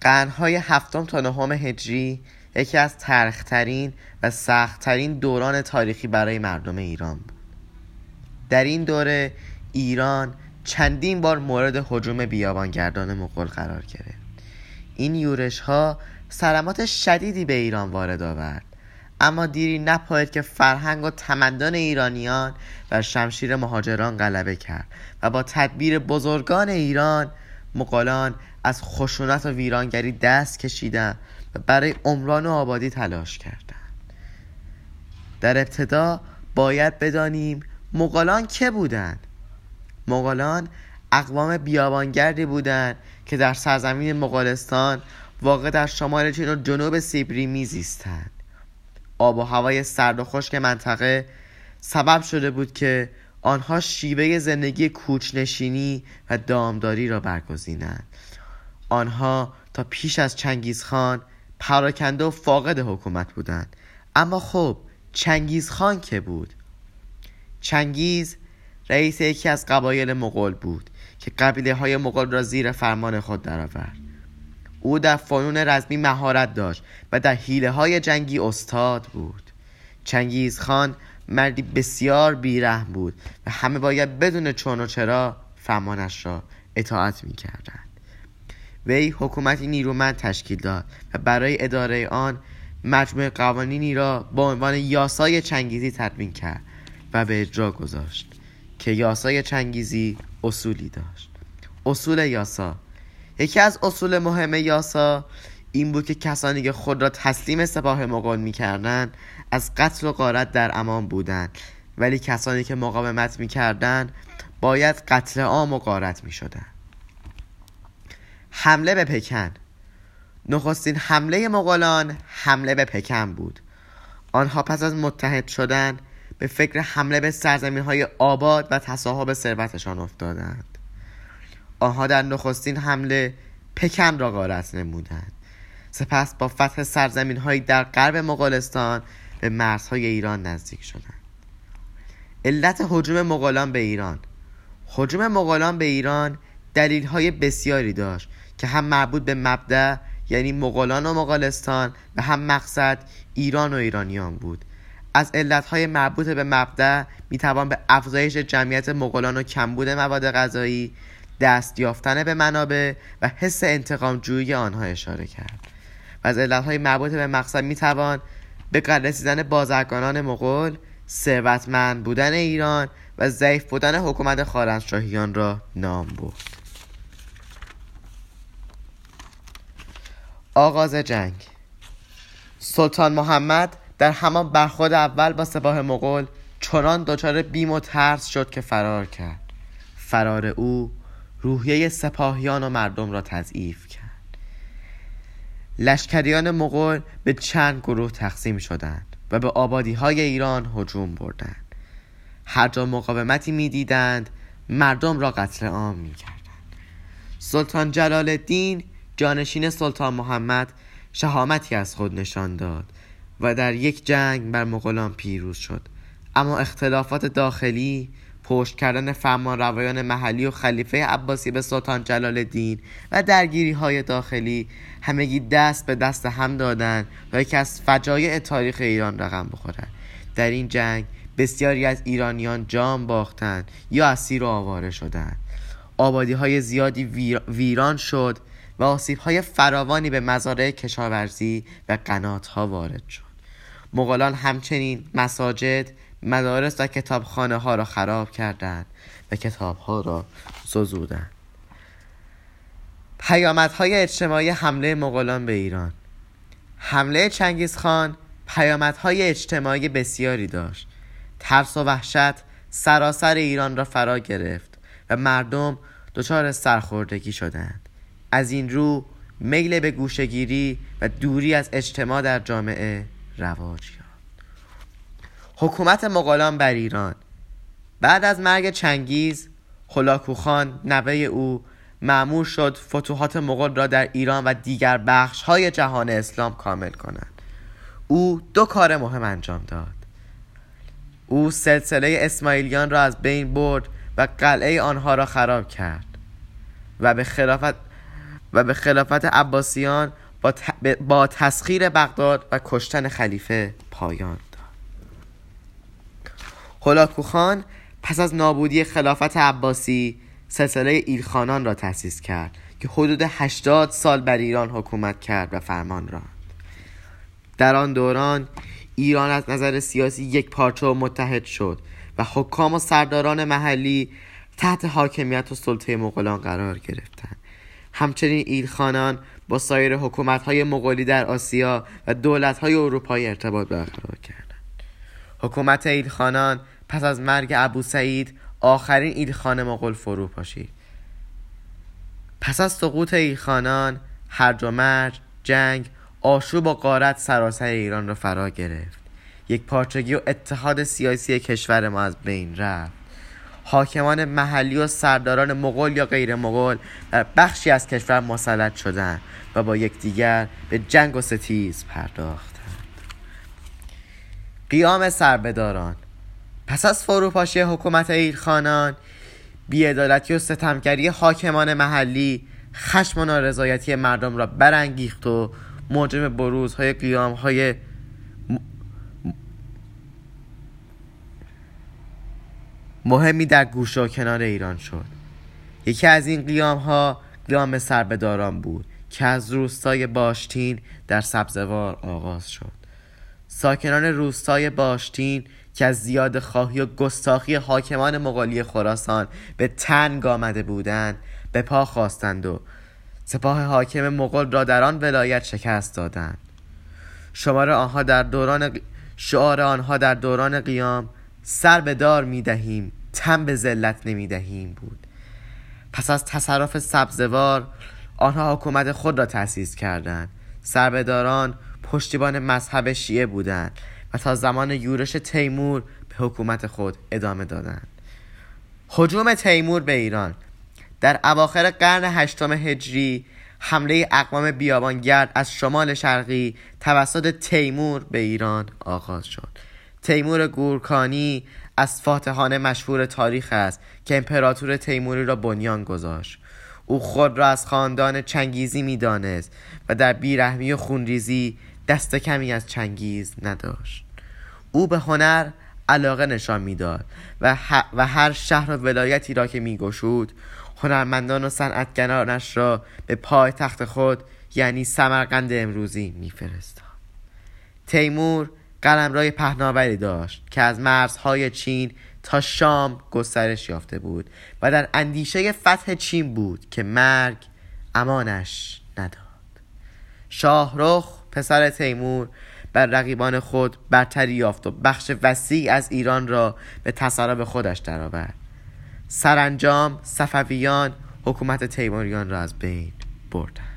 قرنهای هفتم تا نهم هجری یکی از ترخترین و سختترین دوران تاریخی برای مردم ایران بود. در این دوره ایران چندین بار مورد حجوم بیابانگردان مغول قرار گرفت. این یورش ها سلامات شدیدی به ایران وارد آورد. اما دیری نپاید که فرهنگ و تمدن ایرانیان بر شمشیر مهاجران غلبه کرد و با تدبیر بزرگان ایران مغولان از خشونت و ویرانگری دست کشیدند و برای عمران و آبادی تلاش کردند در ابتدا باید بدانیم مغولان که بودند. مغولان اقوام بیابانگردی بودند که در سرزمین مغولستان واقع در شمال چین و جنوب سیبری میزیستند. آب و هوای سرد و خشک منطقه سبب شده بود که آنها شیوه زندگی کوچنشینی و دامداری را برگزینند. آنها تا پیش از چنگیزخان پراکنده و فاقد حکومت بودند. اما خب چنگیزخان که بود؟ چنگیز رئیس یکی از قبایل مغول بود که قبیله های مغول را زیر فرمان خود درآورد. او در فنون رزمی مهارت داشت و در حیله های جنگی استاد بود. چنگیز خان مردی بسیار بیرحم بود و همه باید بدون چون و چرا فرمانش را اطاعت می کردند وی حکومتی نیرومند تشکیل داد و برای اداره آن مجموع قوانینی را با عنوان یاسای چنگیزی تدوین کرد و به اجرا گذاشت که یاسای چنگیزی اصولی داشت. اصول یاسا یکی از اصول مهم یاسا این بود که کسانی که خود را تسلیم سپاه مغول می‌کردند از قتل و غارت در امان بودند ولی کسانی که مقاومت می‌کردند باید قتل عام و غارت می‌شدند. حمله به پکن. نخستین حمله مغولان حمله به پکن بود. آنها پس از متحد شدن به فکر حمله به سرزمین های آباد و تصاحب ثروتشان افتادند. آنها در نخستین حمله پکن را غارت نمودند. سپس با فتح سرزمین هایی در غرب مغولستان به مرزهای ایران نزدیک شدند. علت حجوم مغولان به ایران. حجوم مغولان به ایران دلیل های بسیاری داشت که هم مربوط به مبدع یعنی مغولان و مغولستان و هم مقصد ایران و ایرانیان بود. از علتهای مربوط به مبدع می‌توان به افزایش جمعیت مغولان و کمبود مواد غذایی دست یافتن به منابع و حس انتقام جویی آنها اشاره کرد. و از علتهای مربوط به مقصد می‌توان به رسیدن بازرگانان مغول ثروتمند بودن ایران و ضعیف بودن حکومت خارزمشاهیان را نام برد. آغاز جنگ. سلطان محمد در همان برخورد اول با سپاه مغول چنان دچار بیم و ترس شد که فرار کرد. فرار او روحیه سپاهیان و مردم را تضعیف کرد. لشکریان مغول به چند گروه تقسیم شدند و به آبادی های ایران هجوم بردند. هر جا مقاومتی می‌دیدند مردم را قتل عام می‌کردند. سلطان جلال الدین جانشین سلطان محمد شهامتی از خود نشان داد و در یک جنگ بر مغولان پیروز شد. اما اختلافات داخلی پشت کردن فرمان روایان محلی و خلیفه عباسی به سلطان جلال الدین و درگیری های داخلی همگی دست به دست هم دادند و یکی از فجایع تاریخ ایران رقم بخورد در این جنگ بسیاری از ایرانیان جان باختند یا اسیر و آواره شدند. آبادی های زیادی ویران شد و آسیب فراوانی به مزارع کشاورزی و قنات وارد شد. مغولان همچنین مساجد مدارس و کتابخانه ها را خراب کردند و کتاب ها را سزودند پیامدهای اجتماعی حمله مغولان به ایران. حمله چنگیز خان پیامدهای اجتماعی بسیاری داشت. ترس و وحشت سراسر ایران را فرا گرفت و مردم دچار سرخوردگی شدند. از این رو میل به گوشگیری و دوری از اجتماع در جامعه رواج یافت. حکومت مغولان بر ایران. بعد از مرگ چنگیز خلاکوخان نوه او معمور شد فتوحات مغول را در ایران و دیگر بخش های جهان اسلام کامل کنند. او دو کار مهم انجام داد. او سلسله اسماعیلیان را از بین برد و قلعه آنها را خراب کرد و به خلافت و به خلافت عباسیان با, با تسخیر بغداد و کشتن خلیفه پایان داد. هولاکو خان پس از نابودی خلافت عباسی سلسله ایلخانان را تأسیس کرد که حدود 80 سال بر ایران حکومت کرد و فرمان راند. در آن دوران ایران از نظر سیاسی یک پارچه و متحد شد و حکام و سرداران محلی تحت حاکمیت و سلطه مغولان قرار گرفتند. همچنین ایلخانان با سایر حکومت های مغولی در آسیا و دولت های اروپایی ارتباط برقرار کردند. حکومت ایلخانان پس از مرگ ابو سعید آخرین ایلخان مغول فرو پاشید. پس از سقوط ایلخانان هرج و مرج جنگ آشوب و قارت سراسر ایران را فرا گرفت. یک پارچگی و اتحاد سیاسی کشور ما از بین رفت. حاکمان محلی و سرداران مغول یا غیر مغول در بخشی از کشور مسلط شدند و با یکدیگر به جنگ و ستیز پرداختند. قیام سربداران. پس از فروپاشی حکومت ایرخانان بیعدالتی و ستمگری حاکمان محلی خشم و نارضایتی مردم را برانگیخت و موجب بروزهای قیامهای مهمی در گوشه و کنار ایران شد. یکی از این قیام ها قیام سربداران بود که از روستای باشتین در سبزوار آغاز شد. ساکنان روستای باشتین که از زیاد خواهی و گستاخی حاکمان مغالی خراسان به تنگ آمده بودند به پا خواستند و سپاه حاکم مغول را در آن ولایت شکست دادند. شمار آنها در دوران شعار آنها در دوران قیام سر به دار می دهیم تن به ذلت نمی دهیم بود. پس از تصرف سبزوار آنها حکومت خود را تأسیس کردند. سربداران پشتیبان مذهب شیعه بودند و تا زمان یورش تیمور به حکومت خود ادامه دادند. حجوم تیمور به ایران. در اواخر قرن هشتم هجری حمله اقوام بیابانگرد از شمال شرقی توسط تیمور به ایران آغاز شد. تیمور گورکانی از فاتحان مشهور تاریخ است که امپراتور تیموری را بنیان گذاشت. او خود را از خاندان چنگیزی می‌دانست و در بیرحمی و خونریزی دست کمی از چنگیز نداشت. او به هنر علاقه نشان می‌داد و, و هر شهر و ولایتی را که میگشود هنرمندان و صنعتگرانش را به پای تخت خود یعنی سمرقند امروزی میفرستاد. تیمور قلمرای پهناوری داشت که از مرزهای چین تا شام گسترش یافته بود و در اندیشه فتح چین بود که مرگ امانش نداد. شاهرخ پسر تیمور بر رقیبان خود برتری یافت و بخش وسیع از ایران را به تصرف خودش درآورد. سرانجام صفویان حکومت تیموریان را از بین بردند.